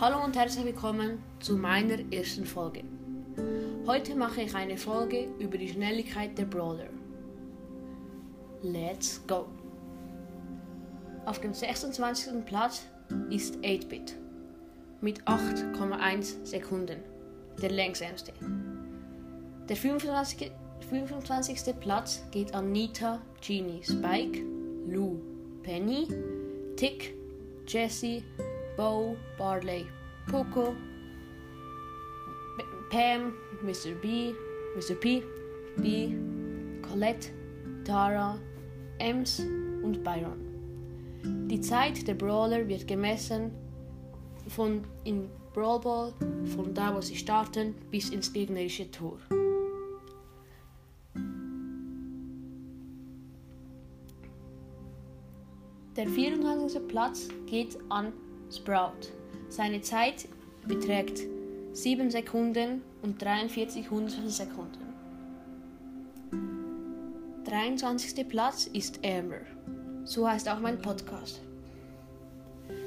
Hallo und herzlich willkommen zu meiner ersten Folge. Heute mache ich eine Folge über die Schnelligkeit der Brawler. Let's go! Auf dem 26. Platz ist 8-Bit mit 8,1 Sekunden, der längsamste. Der 25. 25. Platz geht an Nita, Genie, Spike, Lou, Penny, Tick, Jessie, Bo, Barley, Poco, Pam, Mr. B, Mr. P, B, Colette, Tara, Ems und Byron. Die Zeit der Brawler wird gemessen von in Brawl Ball, von da wo sie starten, bis ins gegnerische Tor. Der 24. Platz geht an Sprout. Seine Zeit beträgt 7 Sekunden und 43 Hundertstel Sekunden. 23. Platz ist Amber. So heißt auch mein Podcast.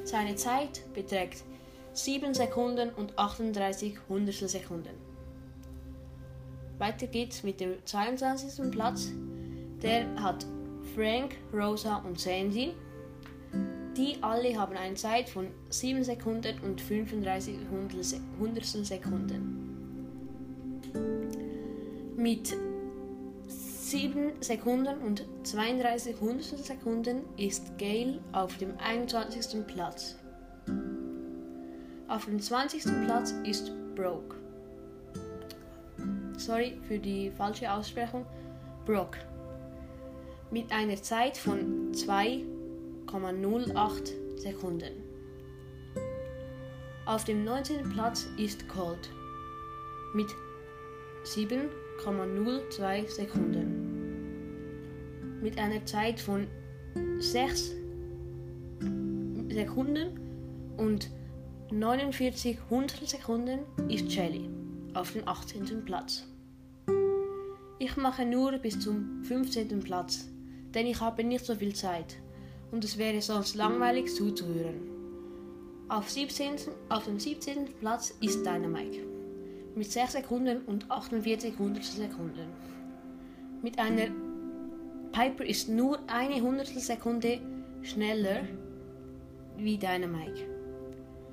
Seine Zeit beträgt 7 Sekunden und 38 Hundertstel Sekunden. Weiter geht's mit dem 22. Platz. Der hat Frank, Rosa und Sandy. Die alle haben eine Zeit von 7 Sekunden und 35 Hundertstel Sekunden. Mit 7 Sekunden und 32 Hundertstel Sekunden ist Gail auf dem 21. Platz. Auf dem 20. Platz ist Broke. Sorry für die falsche Aussprechung. Brock. Mit einer Zeit von 2 0,08 Sekunden. Auf dem 19. Platz ist Colt mit 7,02 Sekunden. Mit einer Zeit von 6 Sekunden und 49 Hundertstel Sekunden ist Shelly auf dem 18. Platz. Ich mache nur bis zum 15. Platz, denn ich habe nicht so viel Zeit und es wäre sonst langweilig zuzuhören. Auf, 17, auf dem 17. Platz ist Dynamite mit 6 Sekunden und 48 Hundertstel Sekunden. Mit einer Piper ist nur eine Hundertstel Sekunde schneller wie Dynamite.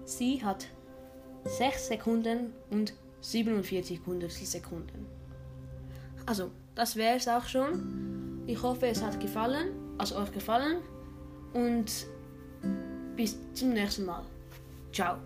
Sie hat 6 Sekunden und 47 Hundertstel Sekunden. Also, das wäre es auch schon. Ich hoffe, es hat gefallen, also euch gefallen und bis zum nächsten Mal. Ciao.